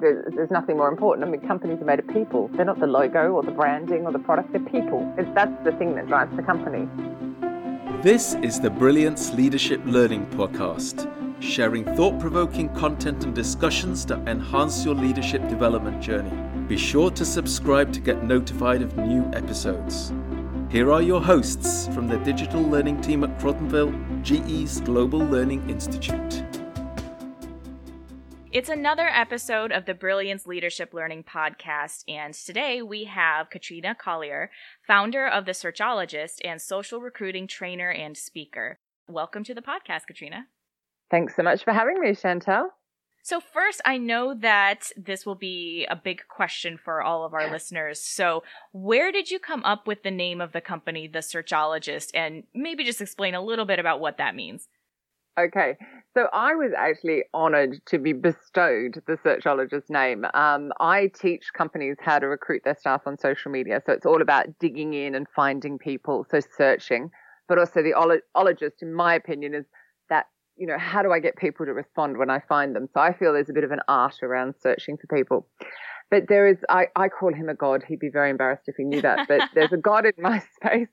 there's nothing more important. I mean, companies are made of people. They're not the logo or the branding or the product. They're people. That's the thing that drives the company. This is the Brilliance Leadership Learning Podcast, sharing thought provoking content and discussions that enhance your leadership development journey. Be sure to subscribe to get notified of new episodes. Here are your hosts from the digital learning team at Crotonville, GE's Global Learning Institute. It's another episode of the Brilliance Leadership Learning Podcast, and today we have Katrina Collier, founder of The Searchologist and social recruiting trainer and speaker. Welcome to the podcast, Katrina. Thanks so much for having me, Chantel. So, first, I know that this will be a big question for all of our listeners. So, where did you come up with the name of the company, The Searchologist, and maybe just explain a little bit about what that means? Okay, so I was actually honored to be bestowed the searchologist name. Um, I teach companies how to recruit their staff on social media. So it's all about digging in and finding people, so searching. But also the ologist, in my opinion, is that, you know, how do I get people to respond when I find them? So I feel there's a bit of an art around searching for people. But there is, I, I call him a god. He'd be very embarrassed if he knew that. But there's a god in my space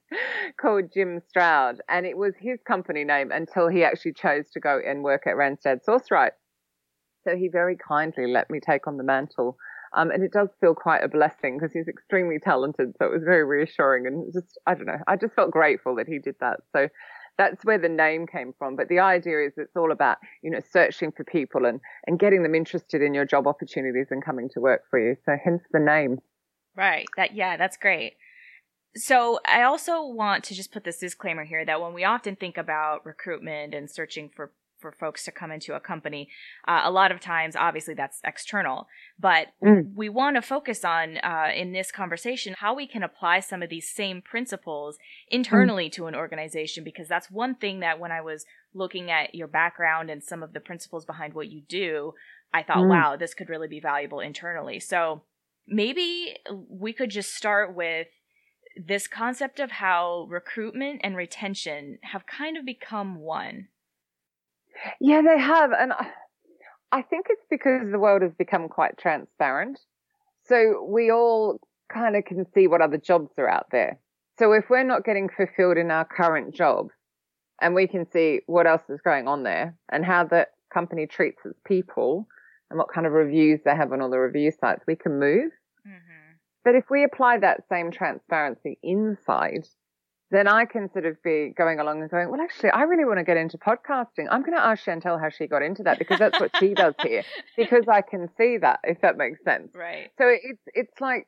called Jim Stroud. And it was his company name until he actually chose to go and work at Randstad Sourceright. So he very kindly let me take on the mantle. Um, and it does feel quite a blessing because he's extremely talented. So it was very reassuring and just, I don't know, I just felt grateful that he did that. So that's where the name came from. But the idea is it's all about, you know, searching for people and, and getting them interested in your job opportunities and coming to work for you. So hence the name. Right. That, yeah, that's great. So I also want to just put this disclaimer here that when we often think about recruitment and searching for for folks to come into a company. Uh, a lot of times, obviously, that's external, but mm. we want to focus on uh, in this conversation how we can apply some of these same principles internally mm. to an organization because that's one thing that when I was looking at your background and some of the principles behind what you do, I thought, mm. wow, this could really be valuable internally. So maybe we could just start with this concept of how recruitment and retention have kind of become one. Yeah, they have. And I think it's because the world has become quite transparent. So we all kind of can see what other jobs are out there. So if we're not getting fulfilled in our current job and we can see what else is going on there and how the company treats its people and what kind of reviews they have on all the review sites, we can move. Mm-hmm. But if we apply that same transparency inside, then I can sort of be going along and going, well, actually, I really want to get into podcasting. I'm going to ask Chantel how she got into that because that's what she does here. Because I can see that, if that makes sense. Right. So it's it's like,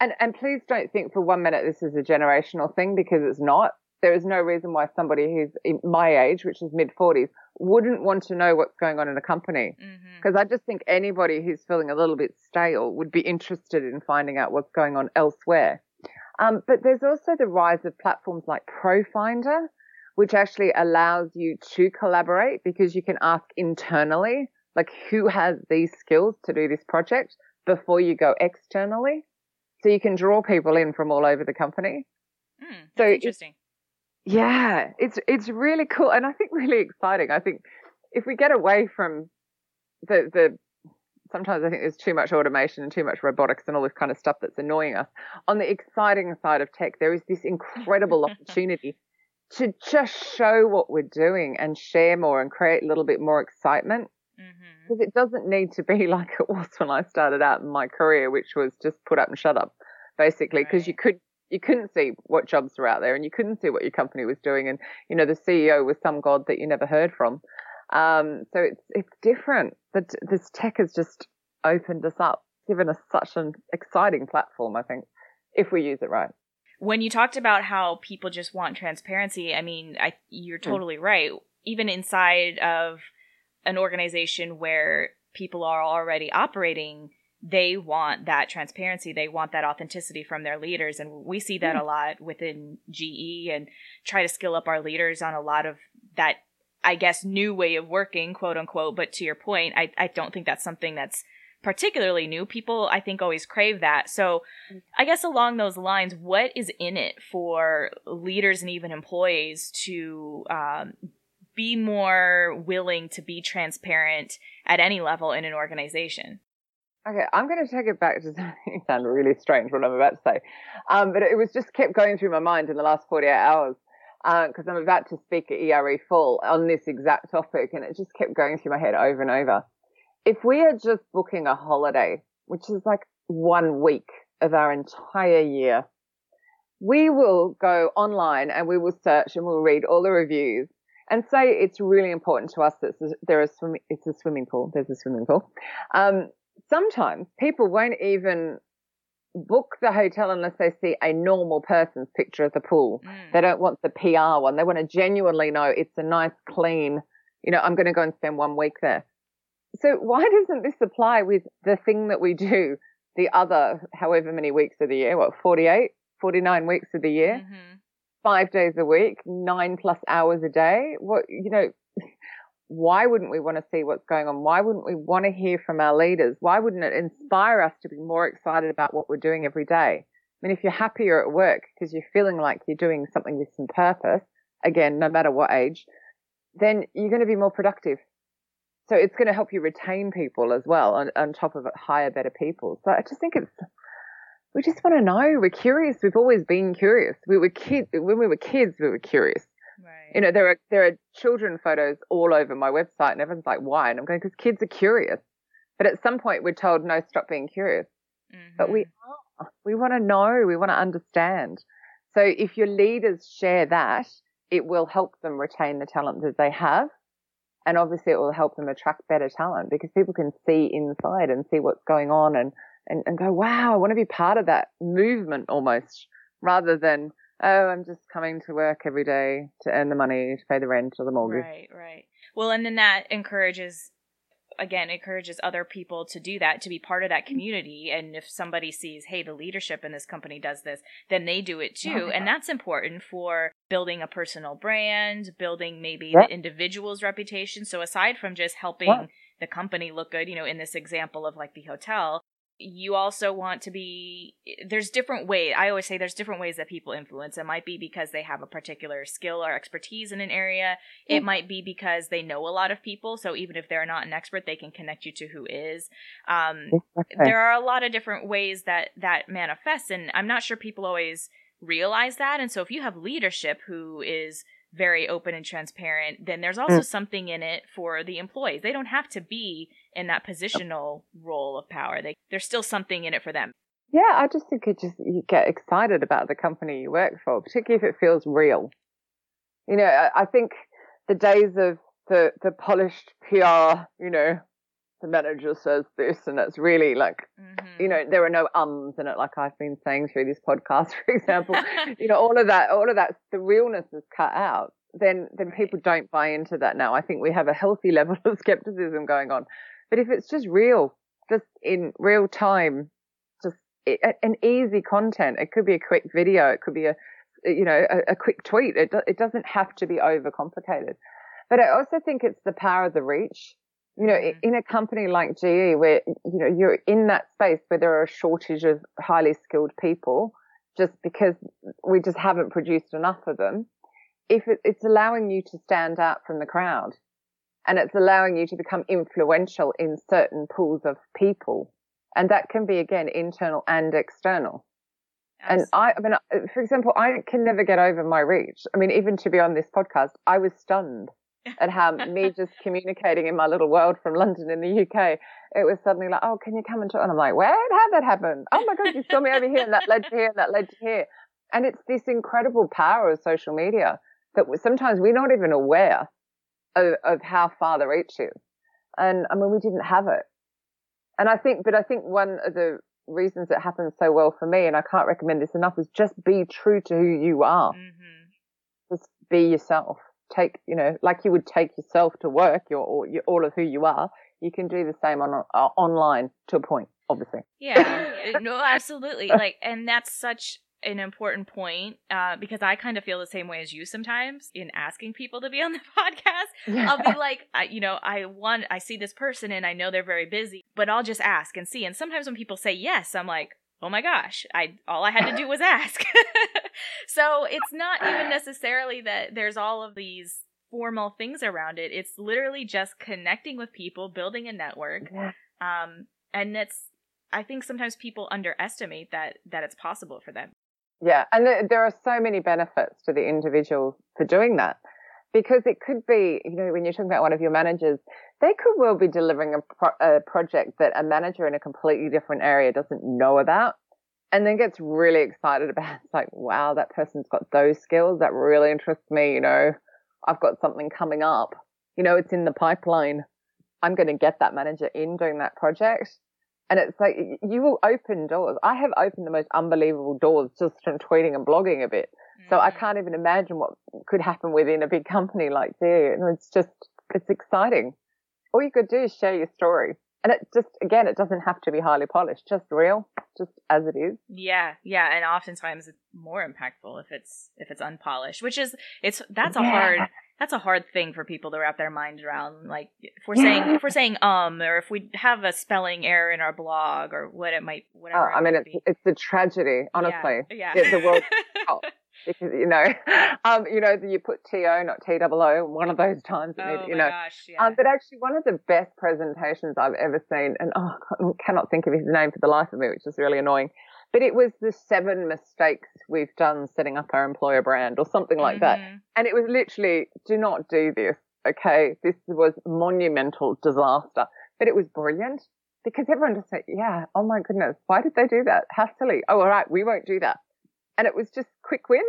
and and please don't think for one minute this is a generational thing because it's not. There is no reason why somebody who's my age, which is mid 40s, wouldn't want to know what's going on in a company. Because mm-hmm. I just think anybody who's feeling a little bit stale would be interested in finding out what's going on elsewhere. Um, but there's also the rise of platforms like Profinder, which actually allows you to collaborate because you can ask internally, like who has these skills to do this project before you go externally. So you can draw people in from all over the company. Mm, so interesting. yeah, it's it's really cool and I think really exciting. I think if we get away from the the sometimes I think there's too much automation and too much robotics and all this kind of stuff that's annoying us. On the exciting side of tech, there is this incredible opportunity to just show what we're doing and share more and create a little bit more excitement. Because mm-hmm. it doesn't need to be like it was when I started out in my career, which was just put up and shut up, basically, because right. you could you couldn't see what jobs were out there and you couldn't see what your company was doing and you know the CEO was some god that you never heard from um, so it's it's different. But this tech has just opened us up, given us such an exciting platform. I think if we use it right. When you talked about how people just want transparency, I mean, I, you're hmm. totally mm. right. Even inside of an organization where people are already operating, they want that transparency. They want that authenticity from their leaders. And we see that mm. a lot within GE and try to skill up our leaders on a lot of that I guess, new way of working, quote unquote. But to your point, I, I don't think that's something that's particularly new. People, I think, always crave that. So I guess along those lines, what is in it for leaders and even employees to um, be more willing to be transparent at any level in an organization? Okay, I'm going to take it back to something sound really strange what I'm about to say, um, but it was just kept going through my mind in the last 48 hours because uh, I'm about to speak at ERE Full on this exact topic, and it just kept going through my head over and over. If we are just booking a holiday, which is like one week of our entire year, we will go online and we will search and we'll read all the reviews and say it's really important to us that there is swim, it's a swimming pool. There's a swimming pool. Um, sometimes people won't even book the hotel unless they see a normal person's picture of the pool. Mm. They don't want the PR one. They want to genuinely know it's a nice, clean, you know, I'm going to go and spend one week there. So why doesn't this apply with the thing that we do the other however many weeks of the year? What, 48, 49 weeks of the year? Mm-hmm. Five days a week, nine plus hours a day. What, you know, why wouldn't we want to see what's going on? Why wouldn't we want to hear from our leaders? Why wouldn't it inspire us to be more excited about what we're doing every day? I mean, if you're happier at work because you're feeling like you're doing something with some purpose, again, no matter what age, then you're going to be more productive. So it's going to help you retain people as well on, on top of it, hire better people. So I just think it's, we just want to know. We're curious. We've always been curious. We were kids, when we were kids, we were curious. You know, there are there are children photos all over my website, and everyone's like, "Why?" And I'm going, "Because kids are curious." But at some point, we're told, "No, stop being curious." Mm-hmm. But we are. We want to know. We want to understand. So if your leaders share that, it will help them retain the talent that they have. And obviously it will help them attract better talent because people can see inside and see what's going on and, and, and go, wow, I want to be part of that movement almost rather than, oh, I'm just coming to work every day to earn the money to pay the rent or the mortgage. Right, right. Well, and then that encourages again encourages other people to do that to be part of that mm-hmm. community. And if somebody sees hey the leadership in this company does this then they do it oh too. And that's important for building a personal brand building maybe the individual's reputation. So aside from just helping the company look good you know in this example of like the hotel you also want to be there's different ways i always say there's different ways that people influence. It might be because they have a particular skill or expertise in an area. It mm. might be because they know a lot of people. So even if they're not an expert they can connect you to who is. Um, okay. there are a lot of different ways that that manifests and i'm not sure people always realize that. And so if you have leadership who is very open and transparent, then there's also mm. something in it for the employees. They don't have to be in that positional role of power. They, there's still something in it for them. Yeah, I just think it just you get excited about the company you work for, particularly if it feels real. You know, I, I think the days of the the polished PR, you know, the manager says this and it's really like mm-hmm. you know there are no ums in it like i've been saying through this podcast for example. You know all of that all of that the realness is cut out. Then then people don't buy into that now. I think we have a healthy level of skepticism going on. But if it's just real just in real time just it, an easy content it could be a quick video it could be a you know a, a quick tweet. It, it doesn't have to be overcomplicated. But i also think it's the power of the reach you know, mm-hmm. in a company like GE where, you know, you're in that space where there are a shortage of highly skilled people just because we just haven't produced enough of them. If it, it's allowing you to stand out from the crowd and it's allowing you to become influential in certain pools of people. And that can be again, internal and external. And I, I mean, for example, I can never get over my reach. I mean, even to be on this podcast, I was stunned and how me just communicating in my little world from London in the UK, it was suddenly like, oh, can you come and talk? And I'm like, where? How that happen? Oh my God, you saw me over here and that led to here and that led to here. And it's this incredible power of social media that sometimes we're not even aware of, of how far the reach is. And I mean, we didn't have it. And I think, but I think one of the reasons it happened so well for me, and I can't recommend this enough, is just be true to who you are. Mm-hmm. Just be yourself take, you know, like you would take yourself to work, your, your all of who you are, you can do the same on uh, online to a point, obviously. Yeah, no, absolutely. Like, and that's such an important point uh, because I kind of feel the same way as you sometimes in asking people to be on the podcast. Yeah. I'll be like, I, you know, I want, I see this person and I know they're very busy, but I'll just ask and see. And sometimes when people say yes, I'm like, oh my gosh, I all I had to do was ask. so it's not even necessarily that there's all of these formal things around it. It's literally just connecting with people, building a network. Um, and it's I think sometimes people underestimate that that it's possible for them. Yeah, and there, there are so many benefits to the individual for doing that because it could be, you know, when you're talking about one of your managers, they could well be delivering a, pro- a project that a manager in a completely different area doesn't know about and then gets really excited about. It's like wow that person's got those skills. That really interests me you know. I've got something coming up. You know it's in the pipeline. I'm going to get that manager in doing that project. And it's like you will open doors. I have opened the most unbelievable doors just from tweeting and blogging a bit mm-hmm. so i mm. can't even imagine what could happen within a big company like there and it's just it's exciting. All you could do is share your story. And it just again it doesn't have to be highly polished just real just as it is. Yeah yeah. And oftentimes it's more impactful if it's if it's unpolished which is it's that's a yeah. hard that's a hard thing for people to wrap their minds around. Like if we're saying if we're saying um or if we have a spelling error in our blog or what it might whatever oh, i mean it's it's a tragedy honestly. yeah, yeah. the world because you know, um, you know, you put TO, not TOO, one of those times, oh you know. Gosh, yeah. um, but actually, one of the best presentations I've ever seen, and oh, I cannot think of his name for the life of me, which is really annoying. But it was the seven mistakes we've done setting up our employer brand, or something like mm-hmm. that. And it was literally, do not do this. Okay, this was monumental disaster, but it was brilliant because everyone just said, yeah, oh my goodness, why did they do that? How silly. Oh, all right, we won't do that and it was just quick win,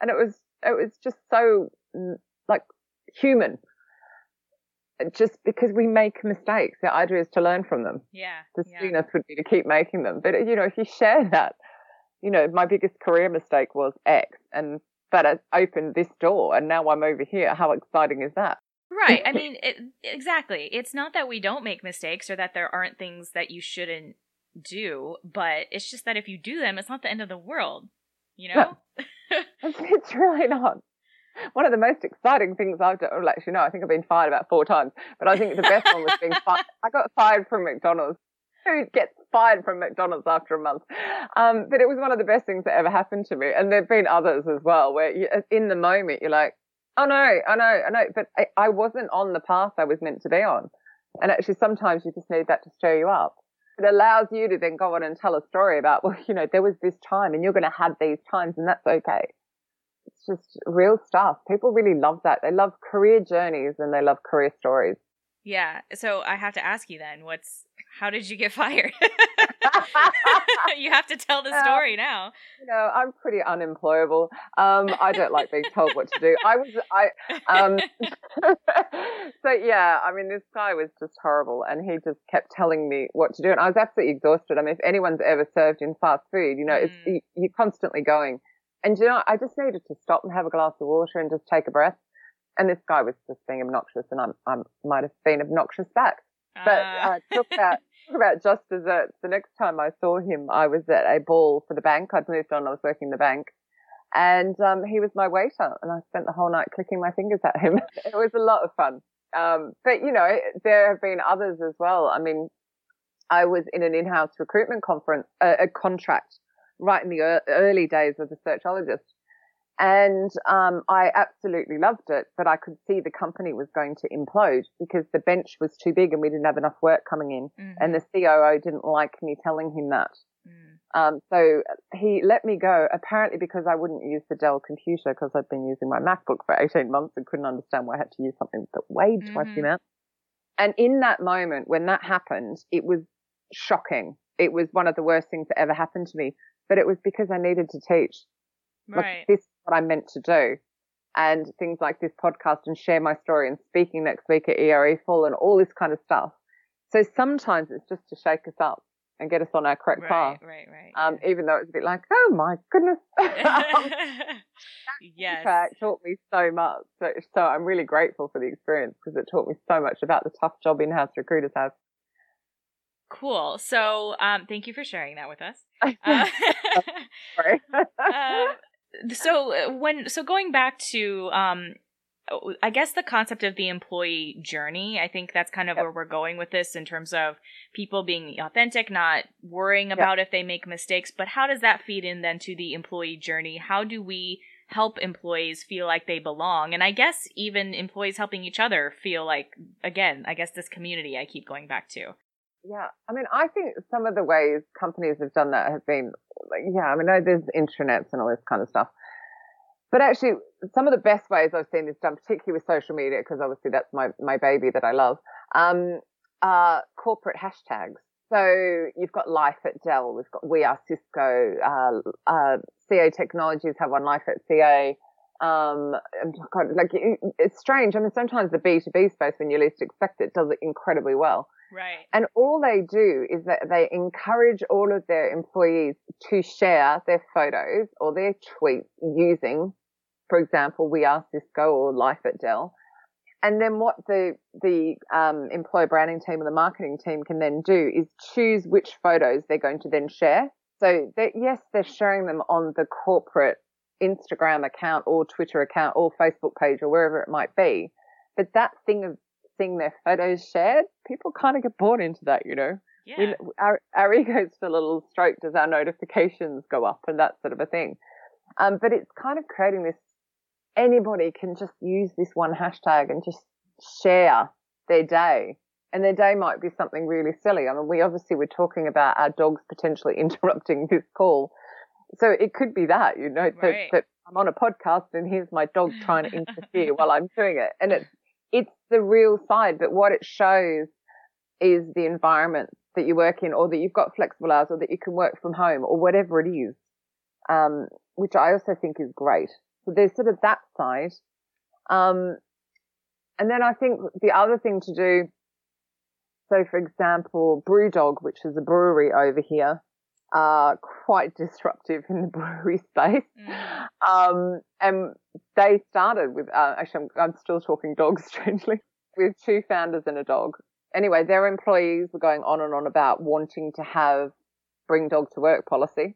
and it was it was just so mm, like human. Just because we make mistakes, the idea is to learn from them. Yeah. The yeah. would be to keep making them. But you know, if you share that, you know, my biggest career mistake was X, and but it opened this door, and now I'm over here. How exciting is that? Right. I mean, it, exactly. It's not that we don't make mistakes or that there aren't things that you shouldn't do, but it's just that if you do them, it's not the end of the world. You know? it's really not. One of the most exciting things I've done, well, actually, no, I think I've been fired about four times, but I think the best one was being fired. I got fired from McDonald's. Who gets fired from McDonald's after a month? Um, but it was one of the best things that ever happened to me. And there have been others as well, where you, in the moment you're like, oh no, I know, I know, but I, I wasn't on the path I was meant to be on. And actually, sometimes you just need that to stir you up it allows you to then go on and tell a story about, well, you know, there was this time and you're going to have these times and that's okay. It's just real stuff. People really love that. They love career journeys and they love career stories. Yeah. So I have to ask you then, what's how did you get fired? you have to tell the story uh, now. You know, I'm pretty unemployable. Um, I don't like being told what to do. I was, I, um, so yeah, I mean, this guy was just horrible and he just kept telling me what to do. And I was absolutely exhausted. I mean, if anyone's ever served in fast food, you know, mm. it's, you're constantly going. And you know, I just needed to stop and have a glass of water and just take a breath. And this guy was just being obnoxious and I'm, I might have been obnoxious back. But uh, talk about about just desserts. The next time I saw him, I was at a ball for the bank. I'd moved on. I was working the bank, and um, he was my waiter, and I spent the whole night clicking my fingers at him. it was a lot of fun. Um, but you know, there have been others as well. I mean, I was in an in-house recruitment conference, uh, a contract, right in the early days as a searchologist, and um, I absolutely loved it, but I could see the company was going to implode because the bench was too big and we didn't have enough work coming in. Mm-hmm. And the COO didn't like me telling him that. Mm. Um, so he let me go, apparently because I wouldn't use the Dell computer because I'd been using my MacBook for 18 months and couldn't understand why I had to use something that weighed mm-hmm. twice the amount. And in that moment, when that happened, it was shocking. It was one of the worst things that ever happened to me, but it was because I needed to teach. Right. Like this what I'm meant to do. And things like this podcast and share my story and speaking next week at ERE Full and all this kind of stuff. So sometimes it's just to shake us up and get us on our correct right, path. Right, right, um, Even though it's a bit like, oh my goodness. yes. fact, taught me so much. So, so I'm really grateful for the experience because it taught me so much about the tough job in-house recruiters have. Cool. So, um, thank you for sharing that with us. Uh, Sorry. uh, so uh, when so going back to um I guess the concept of the employee journey, I think that's kind of yep. where we're going with this in terms of people being authentic, not worrying about yep. if they make mistakes, but how does that feed in then to the employee journey? How do we help employees feel like they belong? And I guess even employees helping each other feel like, again, I guess this community I keep going back to. Yeah, I mean, I think some of the ways companies have done that have been, yeah, I mean, there's intranets and all this kind of stuff. But actually, some of the best ways I've seen this done, particularly with social media, because obviously that's my, my baby that I love, um, are corporate hashtags. So you've got Life at Dell, we've got We Are Cisco, uh, uh, CA Technologies have one Life at CA. Um, God, like it, it's strange. I mean, sometimes the B2B space, when you least expect it, does it incredibly well. Right. And all they do is that they encourage all of their employees to share their photos or their tweets using, for example, We Are Cisco or Life at Dell. And then what the the um, employer branding team or the marketing team can then do is choose which photos they're going to then share. So that yes, they're sharing them on the corporate Instagram account or Twitter account or Facebook page or wherever it might be. But that thing of seeing their photos shared, people kind of get bought into that, you know. Yeah. We, our, our egos feel a little stroked as our notifications go up and that sort of a thing. Um, but it's kind of creating this, anybody can just use this one hashtag and just share their day. And their day might be something really silly. I mean, we obviously were talking about our dogs potentially interrupting this call. So it could be that, you know, Right. that, that I'm on a podcast and here's my dog trying to interfere while I'm doing it. And it's, it's the real side, but what it shows is the environment that you work in or that you've got flexible hours or that you can work from home or whatever it is. Um, which I also think is great. So there's sort of that side. Um, and then I think the other thing to do, so for example, Brewdog, which is a brewery over here, are quite disruptive in the brewery space. Mm. Um, and they started with, uh, actually, I'm, I'm still talking dogs, strangely, with two founders and a dog. Anyway, their employees were going on and on about wanting to have bring dog to work policy.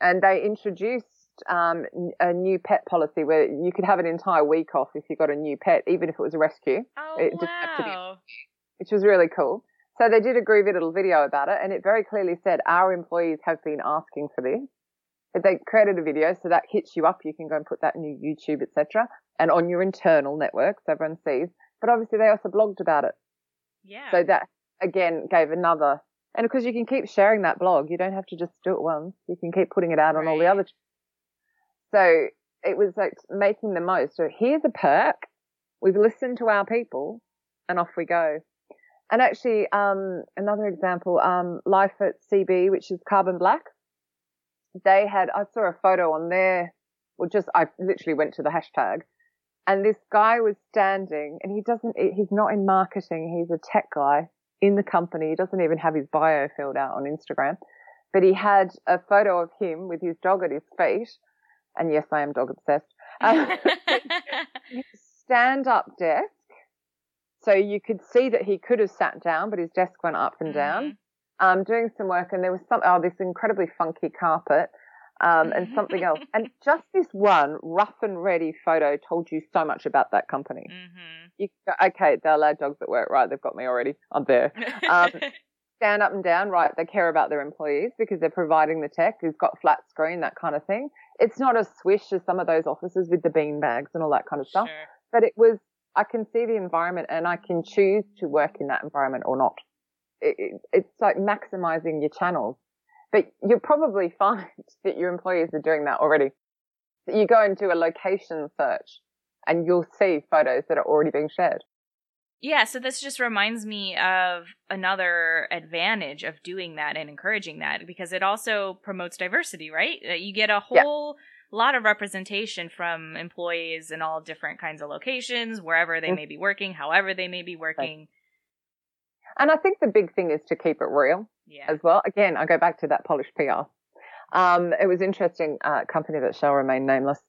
And they introduced um, a new pet policy where you could have an entire week off if you got a new pet, even if it was a rescue, Oh It didn't have to be- wow. which was really cool. So they did a groovy little video about it, and it very clearly said our employees have been asking for this. They created a video, so that hits you up. You can go and put that in your YouTube, etc., and on your internal networks, everyone sees. But obviously, they also blogged about it. Yeah. So that again gave another, and because you can keep sharing that blog, you don't have to just do it once. You can keep putting it out on all the other. So it was like making the most. So here's a perk. We've listened to our people, and off we go. And actually, um, another example, um, Life at CB, which is Carbon Black. They had, I saw a photo on there, well, just, I literally went to the hashtag and this guy was standing and he doesn't, he's not in marketing. He's a tech guy in the company. He doesn't even have his bio filled out on Instagram, but he had a photo of him with his dog at his feet. And yes, I am dog obsessed. Um, stand up desk. So you could see that he could have sat down, but his desk went up and down. Um, doing some work and there was some, oh, this incredibly funky carpet, um, and something else. And just this one rough and ready photo told you so much about that company. hmm You go, okay, they're allowed dogs at work, right? They've got me already. I'm there. Um, stand up and down, right? They care about their employees because they're providing the tech. Who's got flat screen, that kind of thing. It's not as swish as some of those offices with the bean bags and all that kind of stuff. Sure. But it was, I can see the environment and I can choose to work in that environment or not. It, it, it's like maximizing your channels. But you'll probably find that your employees are doing that already. That you go and do a location search and you'll see photos that are already being shared. Yeah, so this just reminds me of another advantage of doing that and encouraging that because it also promotes diversity, right? You get a Yeah. Whole lot of representation from employees in all different kinds of locations, wherever they Mm. may be working, however they may be working. And I think the big thing is to keep it real. Yeah. as well. Again, I go back to that polished PR. Um, it was interesting, uh, company that shall remain nameless.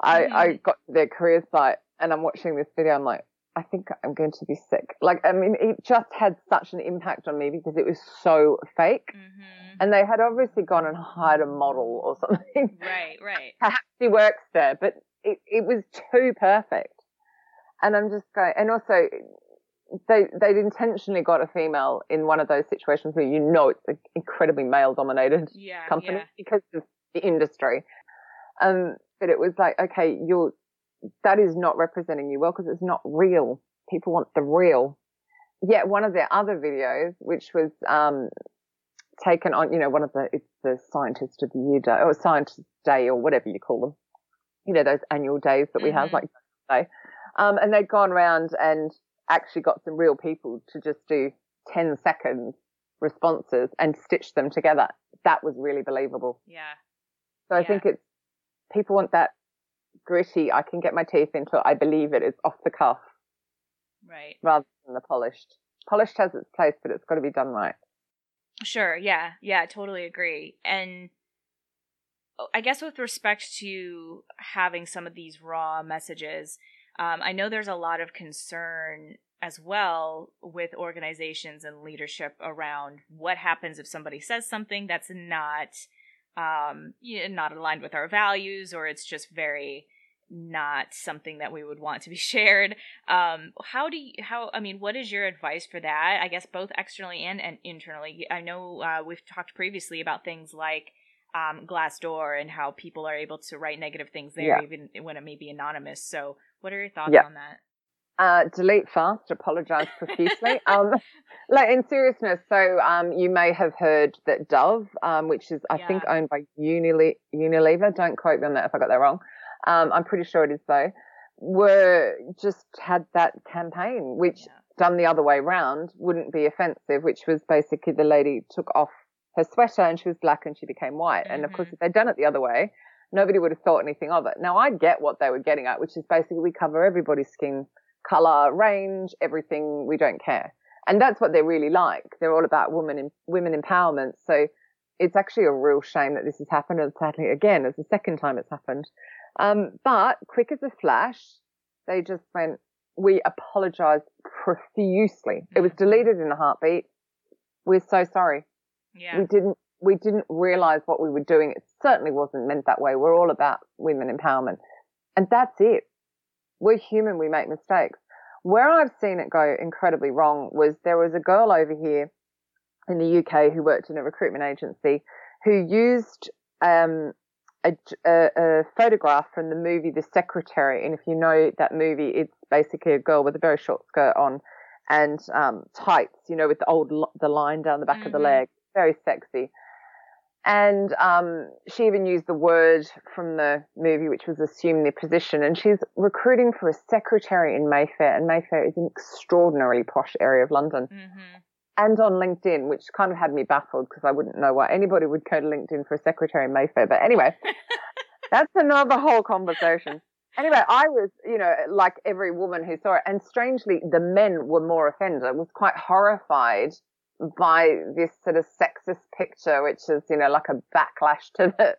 I. I got their career site and I'm watching this video. I'm like, I think I'm going to be sick. Like, I mean, it just had such an impact on me because it was so fake. hmm And they had obviously gone and hired a model or something. Right, right. Perhaps he works there, but it, it was too perfect. And I'm just going, and also they, they'd intentionally got a female in one of those situations where you know it's an incredibly male dominated Yeah. company Yeah. because of the industry. Um, but it was like, okay, you're, that is not representing you well because it's not real. People want the real. yeah, one of their other videos, which was um, taken on, you know, one of the it's the Scientist of the Year day or Scientist Day or whatever you call them. You know, those annual days that we mm-hmm. have, like day. Um, and they'd gone around and actually got some real people to just do 10 seconds responses and stitch them together. That was really believable. Yeah. So I yeah. think it's people want that gritty. I can get my teeth into it. I believe it is off the cuff. Right. Rather than the polished. Polished has its place, but it's got to be done right. Sure. Yeah. Yeah. I totally agree. And oh, I guess with respect to having some of these raw messages, um, I know there's a lot of concern as well with organizations and leadership around what happens if somebody says something that's not um, not aligned with our values or it's just very not something that we would want to be shared. Um, how do you, how, I mean, what is your advice for that? I guess both externally and, and internally. I know uh, we've talked previously about things like um, Glassdoor and how people are able to write negative things there, yeah. even when it may be anonymous. So, what are your thoughts yeah. on that? Uh, delete fast, apologize profusely. um, like in seriousness, so um, you may have heard that Dove, um, which is I yeah. think owned by Unile- Unilever, don't quote me on that if I got that wrong. Um, I'm pretty sure it is though. Were just had that campaign, which yeah. done the other way round wouldn't be offensive, which was basically the lady took off her sweater and she was black and she became white. Mm-hmm. And of course, mm-hmm. if they'd done it the other way, nobody would have thought anything of it. Now I get what they were getting at, which is basically we cover everybody's skin color, range, everything. We don't care. And that's what they're really like. They're all about women, women empowerment. So it's actually a real shame that this has happened. And sadly, again, it's the second time it's happened. Um, but quick as a flash, they just went, we apologize profusely. It was mm-hmm. deleted in a heartbeat. We're so sorry. Yeah. We didn't, we didn't realize what we were doing. It certainly wasn't meant that way. We're all about women empowerment. And that's it. We're human. We make mistakes. Where I've seen it go incredibly wrong was there was a girl over here in the UK who worked in a recruitment agency who used um, a, a, a, photograph from the movie The Secretary. And if you know that movie, it's basically a girl with a very short skirt on and um, tights, you know, with the old the line down the back mm-hmm. of the mm-hmm. leg, very sexy. And um, she even used the word from the movie, which was assume their position. And she's recruiting for a secretary in Mayfair, and Mayfair is an extraordinarily posh area of London. Mm-hmm. And on LinkedIn, which kind of had me baffled because I wouldn't know why anybody would go to LinkedIn for a secretary in Mayfair. But anyway, that's another whole conversation. Anyway, I was, you know, like every woman who saw it, and strangely, the men were more offended. I was quite horrified by this sort of sexist picture, which is, you know, like a backlash to the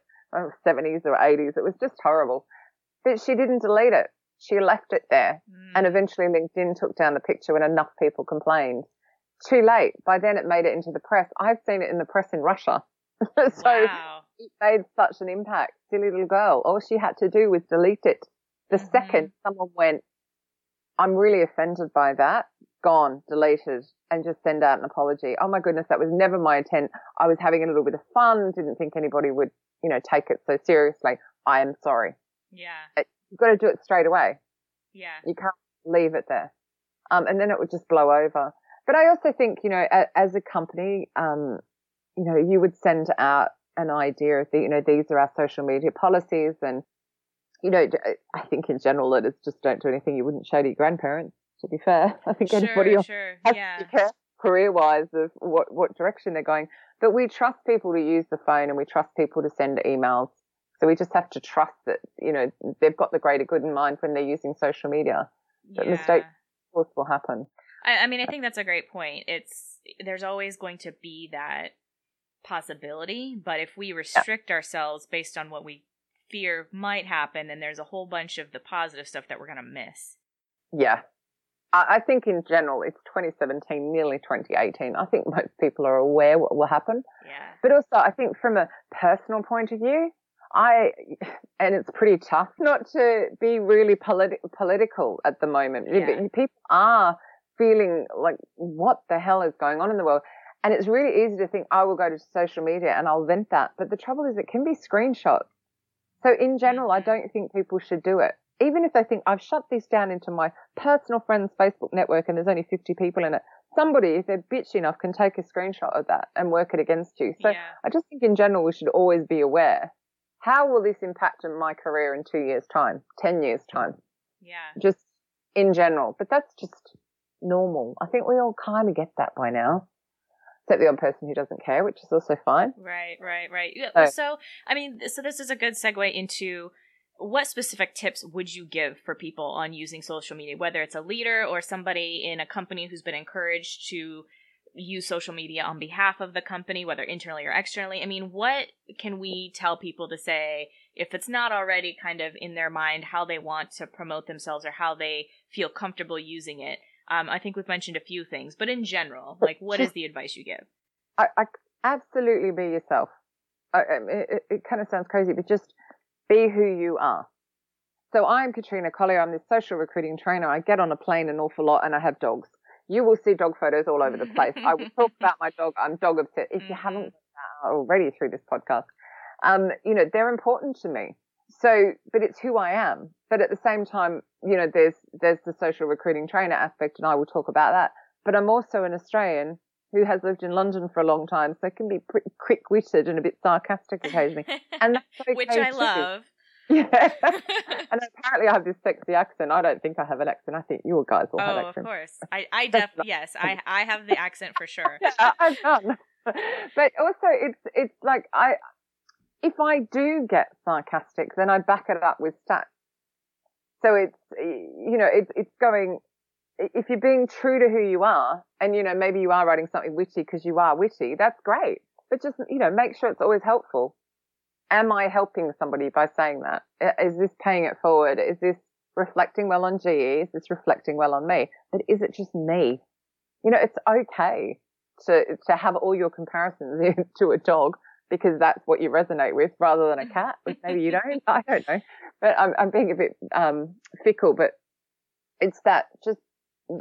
70s or 80s. It was just horrible. But she didn't delete it. She left it there. Mm. And eventually LinkedIn took down the picture when enough people complained. Too late. By then it made it into the press. I've seen it in the press in Russia. so wow. it made such an impact. Silly little girl. All she had to do was delete it. The mm-hmm. second someone went, I'm really offended by that, gone, deleted and just send out an apology. Oh my goodness, that was never my intent. I was having a little bit of fun, didn't think anybody would, you know, take it so seriously. I am sorry. Yeah. You've got to do it straight away. Yeah. You can't leave it there. Um, and then it would just blow over. But I also think, you know, as a company, um, you know, you would send out an idea of the, you know, these are our social media policies and, you know, I think in general that it's just don't do anything you wouldn't show to your grandparents to be fair. I think sure, anybody else sure. has yeah. to care career wise of what, what direction they're going. But we trust people to use the phone and we trust people to send emails. So we just have to trust that, you know, they've got the greater good in mind when they're using social media. That yeah. mistakes, of course, will happen. I, I mean, I think that's a great point. It's, there's always going to be that possibility, but if we restrict yeah. ourselves based on what we fear might happen, then there's a whole bunch of the positive stuff that we're going to miss. Yeah, I think in general, it's 2017, nearly 2018. I think most people are aware what will happen. Yeah. But also, I think from a personal point of view, I, and it's pretty tough not to be really politi- political at the moment. Yeah. People are feeling like, what the hell is going on in the world? And it's really easy to think, I will go to social media and I'll vent that. But the trouble is, it can be screenshots. So in general, I don't think people should do it even if they think I've shut this down into my personal friends Facebook network and there's only 50 people in it, somebody, if they're bitchy enough, can take a screenshot of that and work it against you. So Yeah. I just think in general we should always be aware. How will this impact on my career in two years' time, ten years' time? Yeah. Just in general. But that's just normal. I think we all kind of get that by now. Except the odd person who doesn't care, which is also fine. Right, right, right. Yeah, So- So, I mean, so this is a good segue into what specific tips would you give for people on using social media, whether it's a leader or somebody in a company who's been encouraged to use social media on behalf of the company, whether internally or externally? I mean, what can we tell people to say if it's not already kind of in their mind how they want to promote themselves or how they feel comfortable using it? Um, I think we've mentioned a few things, but in general, like, what is the advice you give? I, I absolutely be yourself. I, it, it kind of sounds crazy, but just be who you are. So I'm Katrina Collier. I'm this social recruiting trainer. I get on a plane an awful lot and I have dogs. You will see dog photos all over the place. I will talk about my dog. I'm dog obsessed. If you Mhm. haven't already through this podcast, um, you know, they're important to me. So, but it's who I am. But at the same time, you know, there's, there's the social recruiting trainer aspect and I will talk about that. But I'm also an Australian who has lived in London for a long time, so can be pretty quick-witted and a bit sarcastic occasionally, and that's okay Which I too. love. Yeah. and apparently, I have this sexy accent. I don't think I have an accent. I think you guys all have oh, of course. I, I def yes, I I have the accent for sure. Yeah, I've done. But also, it's it's like I, if I do get sarcastic, then I back it up with stats. So it's you know it's it's going. If you're being true to who you are, and you know maybe you are writing something witty because you are witty, that's great. But just you know make sure it's always helpful. Am I helping somebody by saying that? Is this paying it forward? Is this reflecting well on GE? Is this reflecting well on me? But is it just me? You know, it's okay to to have all your comparisons to a dog because that's what you resonate with rather than a cat. Which maybe you don't. I don't know. But I'm I'm being a bit um fickle. But it's that just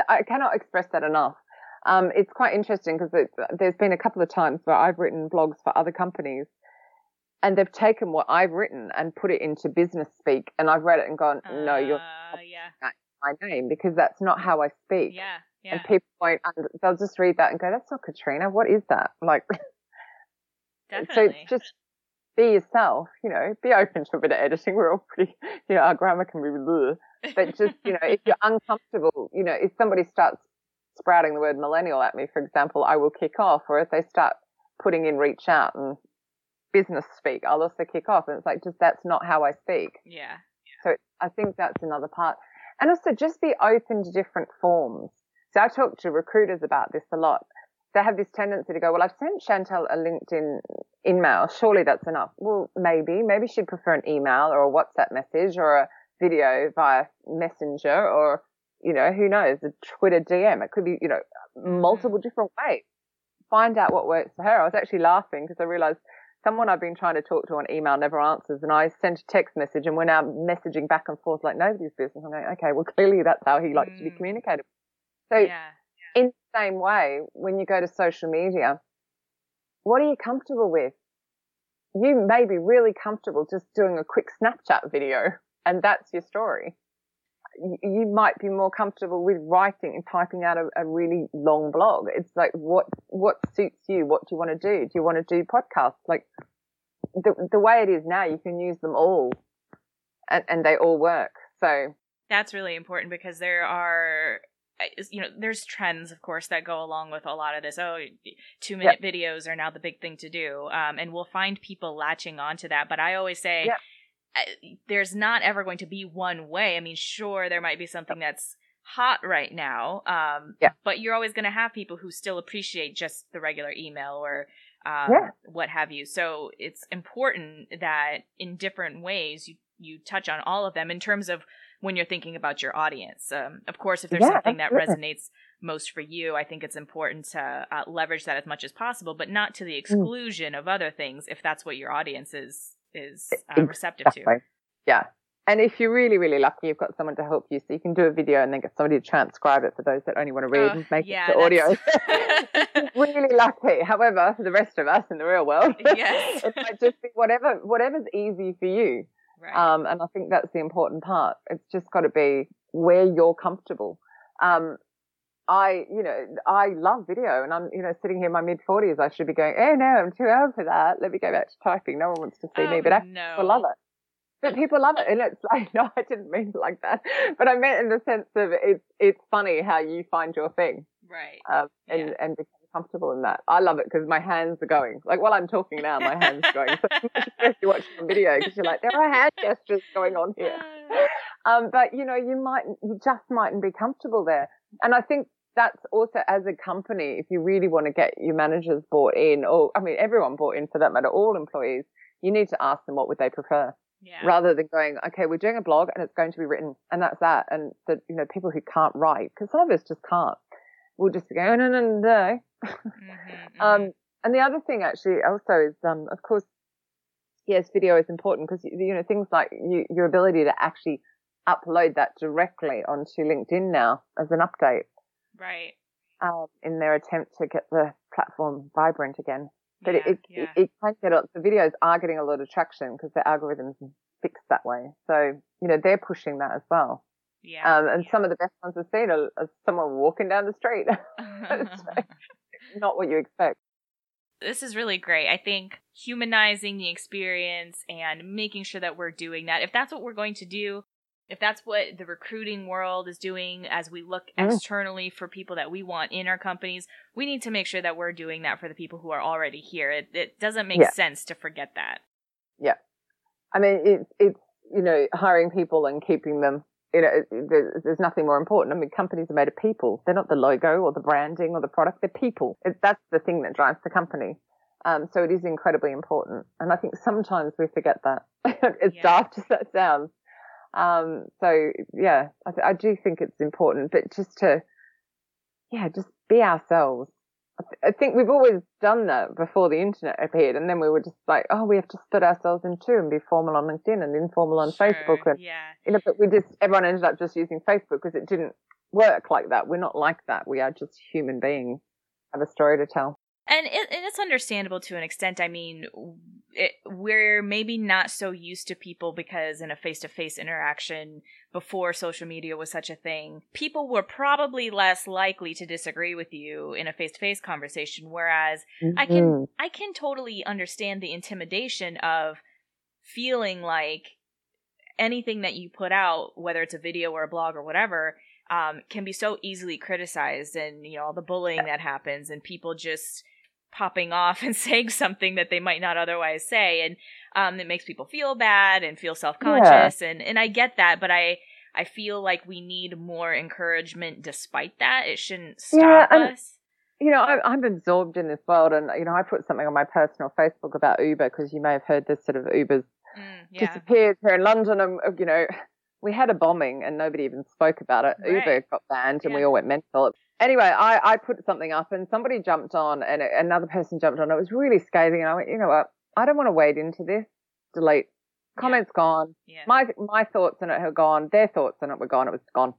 I cannot express that enough. Um, it's quite interesting because there's been a couple of times where I've written blogs for other companies and they've taken what I've written and put it into business speak and I've read it and gone, no, you're Uh, yeah, my name because that's not how I speak. yeah, yeah. And people won't, they'll just read that and go, that's not Katrina. What is that? Like, so Definitely. it's just be yourself, you know, be open to a bit of editing. We're all pretty, you know, our grammar can be bleh. But just, you know, if you're uncomfortable, you know, if somebody starts sprouting the word millennial at me, for example, I will kick off. Or if they start putting in reach out and business speak, I'll also kick off. And it's like, just that's not how I speak. yeah, So I think that's another part. And also just be open to different forms. So I talk to recruiters about this a lot. They have this tendency to go, well, I've sent Chantel a LinkedIn email. Surely that's enough. Well, maybe, maybe she'd prefer an email or a WhatsApp message or a video via messenger or, you know, who knows, a Twitter DM. It could be, you know, multiple different ways. Find out what works for her. I was actually laughing because I realized someone I've been trying to talk to on email never answers, and I sent a text message, and we're now messaging back and forth like nobody's business. I'm going, okay, well, clearly that's how he likes to be Mm. communicated. So, yeah, in the same way, when you go to social media, what are you comfortable with? You may be really comfortable just doing a quick Snapchat video, and that's your story. You- might be more comfortable with writing and typing out a, a really long blog. It's like what what suits you. What do you want to do? Do you want to do podcasts? Like the the way it is now, you can use them all, and, and they all work. So that's really important because there are you know there's trends of course that go along with a lot of this oh two minute videos are now the big thing to do um, and we'll find people latching onto that but i always say Yep. There's not ever going to be one way i mean sure there might be something that's hot right now um, Yeah. but you're always going to have people who still appreciate just the regular email or um, Yeah. what have you so it's important that in different ways you you touch on all of them in terms of when you're thinking about your audience. Um, of course, if there's Yeah, something that resonates most for you, I think it's important to uh, leverage that as much as possible, but not to Mm. the exclusion of other things if that's what your audience is is uh, receptive to. Yeah. And if you're really, really lucky, you've got someone to help you. So you can do a video and then get somebody to transcribe it for those that only want to read Oh, and make yeah, it to audio. really lucky. However, for the rest of us in the real world, Yes. it might just be whatever, whatever's easy for you. right. Um, and I think that's the important part. It's just got to be where you're comfortable. Um, I, you know, I love video and I'm, you know, sitting here in my mid 40s. I should be going, oh no, I'm too old for that. Let me go back to typing. No one wants to see oh, me, but I no. love it. But people love it. And it's like, no, I didn't mean it like that. But I meant in the sense of it's, it's funny how you find your thing. Right. Um, and, yeah. and become comfortable in that. I love it because my hands are going. Like while I'm talking now, my hands are going. So you watch the video because you're like, there are hand gestures going on here. Um, but you know, you might, you just mightn't be comfortable there. And I think that's also as a company, if you really want to get your managers bought in, or I mean, everyone bought in for that matter, all employees, you need to ask them what would they prefer. Yeah. Rather than going, okay, we're doing a blog and it's going to be written and that's that. And the, you know, people who can't write, because some of us just can't, we'll just go, no, no, no, no. Mm-hmm, mm-hmm. um, and the other thing actually also is, um, of course, yes, video is important because, you know, things like you, your ability to actually upload that directly onto LinkedIn now as an update Right. Um, in their attempt to get the platform vibrant again. But yeah, it, it, yeah. it, it can get, the videos are getting a lot of traction because the algorithms fixed that way. So, you know, they're pushing that as well. Yeah. Um, and yeah. some of the best ones I've seen are, are someone walking down the street. not what you expect. This is really great. I think humanizing the experience and making sure that we're doing that. If that's what we're going to do, if that's what the recruiting world is doing as we look externally for people that we want in our companies, we need to make sure that we're doing that for the people who are already here. It, it doesn't make yeah. sense to forget that. Yeah. I mean, it's, it's, you know, hiring people and keeping them, you know, there's, there's nothing more important. I mean, companies are made of people. They're not the logo or the branding or the product. They're people. It, that's the thing that drives the company. Um, so it is incredibly important. And I think sometimes we forget that. as Yeah. daft as that sounds. Um, so yeah, I, th- I do think it's important, but just to, yeah, just be ourselves. I, th- I think we've always done that before the internet appeared, and then we were just like, oh, we have to split ourselves in two and be formal on LinkedIn and informal on Sure, Facebook, and yeah. you know, but we just everyone ended up just using Facebook because it didn't work like that. We're not like that. We are just human beings, have a story to tell. And, it, and it's understandable to an extent. I mean, it, we're maybe not so used to people because in a face to face interaction before social media was such a thing, people were probably less likely to disagree with you in a face to face conversation. Whereas Mm-hmm. I can I can totally understand the intimidation of feeling like anything that you put out, whether it's a video or a blog or whatever, um, can be so easily criticized, and you know all the bullying that happens, and people just popping off and saying something that they might not otherwise say, and um, it makes people feel bad and feel self conscious, and and I get that, but I. I feel like we need more encouragement despite that. It shouldn't stop Yeah, and- us. you know, I, I'm absorbed in this world, and you know, I put something on my personal Facebook about Uber because you may have heard this sort of Uber's Mm, yeah. disappeared here in London, and you know, we had a bombing and nobody even spoke about it. Right. Uber got banned, and we all went mental. Anyway, I, I put something up, and somebody jumped on, and another person jumped on. It was really scathing, and I went, you know what? I don't want to wade into this. Delete. Comments gone. yeah. My my thoughts on it have gone. Their thoughts on it were gone. It was gone.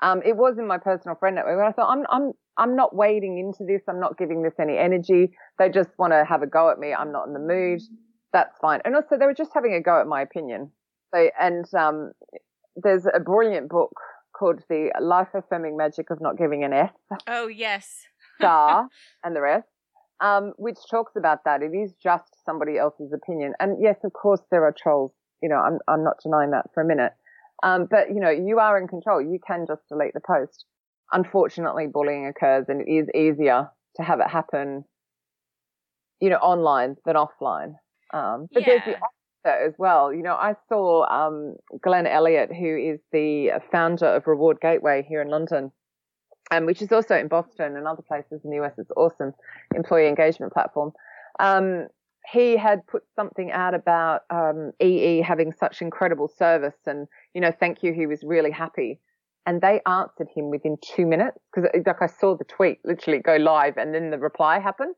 Um, it was in my personal friend network. And I thought, I'm I'm I'm not wading into this. I'm not giving this any energy. They just want to have a go at me. I'm not in the mood. That's fine. And also, they were just having a go at my opinion. So, and um, there's a brilliant book called The Life Affirming Magic of Not Giving an F Oh yes. star and the rest, um, which talks about that. It is just somebody else's opinion. And yes, of course, there are trolls. You know, I'm, I'm not denying that for a minute. Um, but you know, you are in control. You can just delete the post. Unfortunately, bullying occurs and it is easier to have it happen, you know, online than offline. Um, but there's the Opposite as well. You know, I saw, um, Glenn Elliott, who is the founder of Reward Gateway here in London um, which is also in Boston and other places in the US. It's awesome employee engagement platform. Um, he had put something out about um, EE having such incredible service, and you know, thank you. He was really happy, and they answered him within two minutes because, like, I saw the tweet literally go live, and then the reply happened,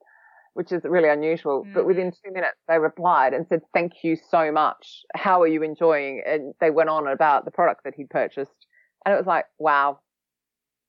which is really unusual. But Mhm. within two minutes, they replied and said, "Thank you so much. How are you enjoying?" And they went on about the product that he'd purchased, and it was like, "Wow,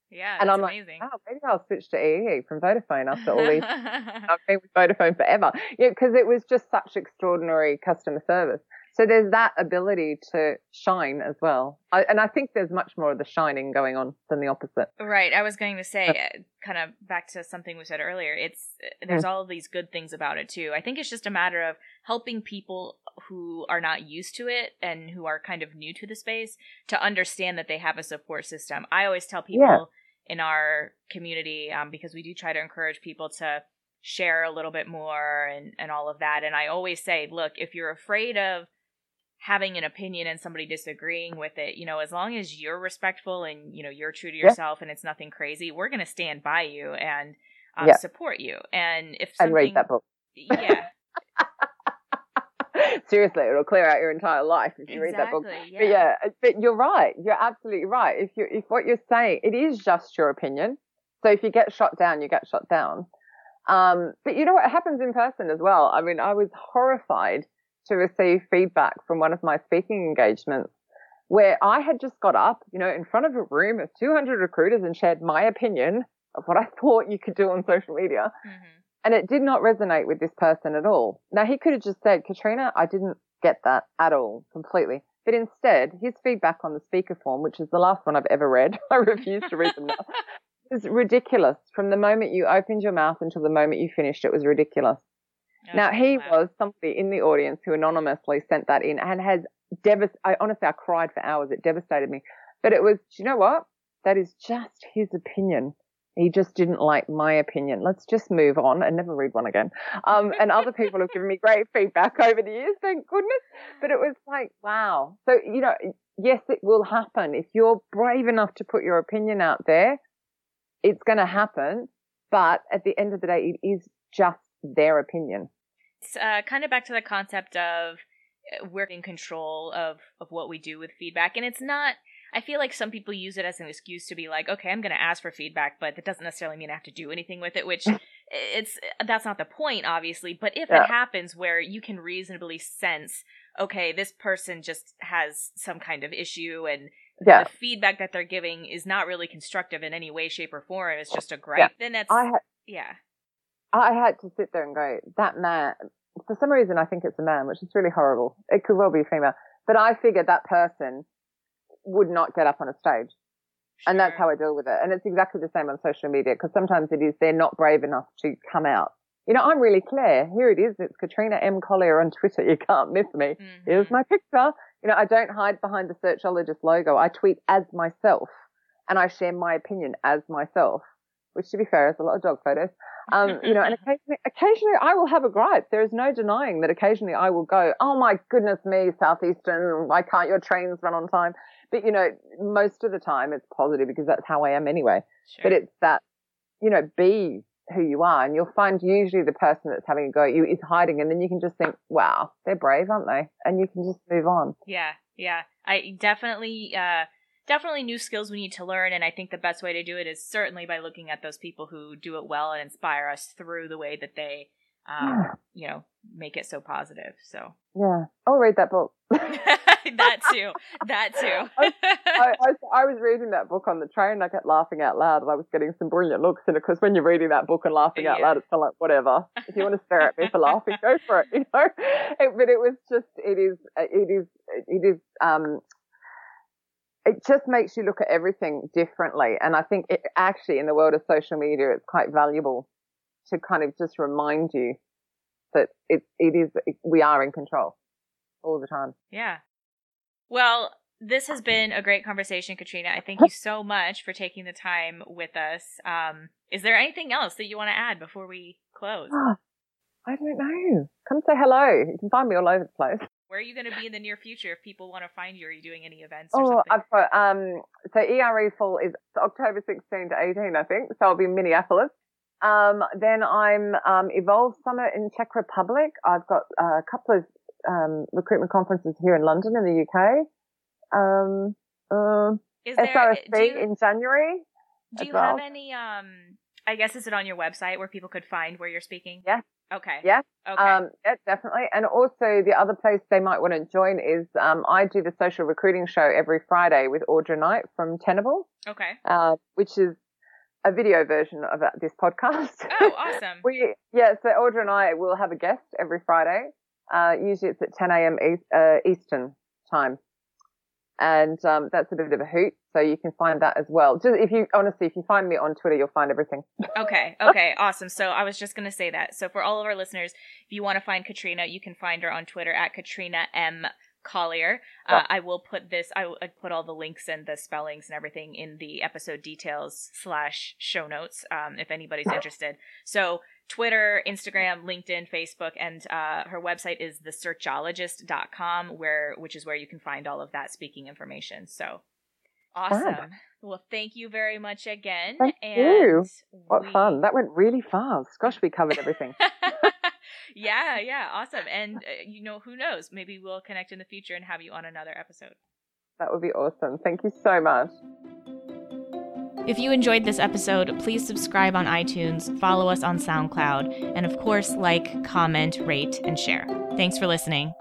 Yeah. and I'm like, oh, maybe I'll switch to EE from Vodafone after all these. I've been with Vodafone forever. Yeah, because it was just such extraordinary customer service. So there's that ability to shine as well. I, and I think there's much more of the shining going on than the opposite. Right. I was going to say, uh, kind of back to something we said earlier, it's, uh, there's all of these good things about it too. I think it's just a matter of helping people who are not used to it and who are kind of new to the space to understand that they have a support system. I always tell people yeah. in our community, um, because we do try to encourage people to share a little bit more and, and all of that. And I always say, look, if you're afraid of having an opinion and somebody disagreeing with it, you know, as long as you're respectful and, you know, you're true to yourself yeah. and it's nothing crazy, we're going to stand by you and um, yeah. support you. And if something, and read that book. Yeah. Seriously, it'll clear out your entire life if you exactly, read that book. Yeah. But yeah, but you're right. You're absolutely right. If you if what you're saying, it is just your opinion. So if you get shot down, you get shot down. Um, but you know what happens in person as well. I mean, I was horrified to receive feedback from one of my speaking engagements where I had just got up, you know, in front of a room of 200 recruiters and shared my opinion of what I thought you could do on social media. Mm-hmm. And it did not resonate with this person at all. Now he could have just said, Katrina, I didn't get that at all completely. But instead, his feedback on the speaker form, which is the last one I've ever read, I refuse to read them now, is ridiculous. From the moment you opened your mouth until the moment you finished, it was ridiculous. Now he wow. was somebody in the audience who anonymously sent that in and has devast. I honestly, I cried for hours. It devastated me. But it was, do you know what? That is just his opinion. He just didn't like my opinion. Let's just move on and never read one again. Um, and other people have given me great feedback over the years, thank goodness. But it was like, wow. So, you know, yes, it will happen. If you're brave enough to put your opinion out there, it's going to happen. But at the end of the day, it is just their opinion. It's uh, kind of back to the concept of uh, we're in control of, of what we do with feedback. And it's not I feel like some people use it as an excuse to be like, okay, I'm going to ask for feedback, but that doesn't necessarily mean I have to do anything with it, which it's that's not the point obviously, but if yeah. it happens where you can reasonably sense, okay, this person just has some kind of issue and yeah. the feedback that they're giving is not really constructive in any way shape or form, it's just a gripe, yeah. then that's ha- yeah. I had to sit there and go, that man, for some reason I think it's a man, which is really horrible. It could well be a female. But I figured that person would not get up on a stage. Sure. And that's how I deal with it. And it's exactly the same on social media because sometimes it is they're not brave enough to come out. You know, I'm really clear. Here it is. It's Katrina M. Collier on Twitter. You can't miss me. Mm-hmm. Here's my picture. You know, I don't hide behind the searchologist logo. I tweet as myself and I share my opinion as myself, which to be fair is a lot of dog photos. Um, you know, and occasionally, occasionally I will have a gripe. There is no denying that occasionally I will go, Oh my goodness me, Southeastern, why can't your trains run on time? But you know, most of the time it's positive because that's how I am anyway. Sure. But it's that, you know, be who you are and you'll find usually the person that's having a go at you is hiding and then you can just think, wow, they're brave, aren't they? And you can just move on. Yeah. Yeah. I definitely, uh, definitely new skills we need to learn and i think the best way to do it is certainly by looking at those people who do it well and inspire us through the way that they um, you know make it so positive so yeah i'll read that book that too. That too. I, I, I, was reading that book on the train. I kept laughing out loud, and I was getting some brilliant looks. And of course, when you're reading that book and laughing yeah. out loud, it's kind of like whatever. If you want to stare at me for laughing, go for it. You know. It, but it was just. It is. It is. It is. Um. It just makes you look at everything differently, and I think it actually, in the world of social media, it's quite valuable to kind of just remind you that it it is we are in control all the time. Yeah. Well, this has been a great conversation, Katrina. I thank you so much for taking the time with us. Um, is there anything else that you want to add before we close? I don't know. Come say hello. You can find me all over the place. Where are you going to be in the near future if people want to find you? Are you doing any events? oh, something? I've got um. So ERE Fall is October 16 to 18, I think. So I'll be in Minneapolis. Um, then I'm um, Evolve Summit in Czech Republic. I've got uh, a couple of um, recruitment conferences here in London in the UK. Um, uh, SRSB you, in January. Do you well. have any? Um, I guess is it on your website where people could find where you're speaking? Yeah. Okay. Yeah. Okay. Um, yeah, definitely. And also the other place they might want to join is um, I do the social recruiting show every Friday with Audra Knight from Tenable. Okay. Uh, which is a video version of this podcast. Oh, awesome. we yeah. So Audra and I will have a guest every Friday Uh, usually it's at 10 a.m. Uh, Eastern time. And um, that's a bit of a hoot. So you can find that as well. Just if you honestly, if you find me on Twitter, you'll find everything. okay. Okay. Awesome. So I was just going to say that. So for all of our listeners, if you want to find Katrina, you can find her on Twitter at Katrina M Collier. Uh, I will put this. I will put all the links and the spellings and everything in the episode details slash show notes um, if anybody's interested. So Twitter, Instagram, LinkedIn, Facebook, and uh, her website is thesearchologist.com, where which is where you can find all of that speaking information. So awesome. Fun. Well, thank you very much again. Thank and you. What we... fun! That went really fast. Gosh, we covered everything. yeah, yeah, awesome. And uh, you know, who knows? Maybe we'll connect in the future and have you on another episode. That would be awesome. Thank you so much. If you enjoyed this episode, please subscribe on iTunes, follow us on SoundCloud, and of course, like, comment, rate, and share. Thanks for listening.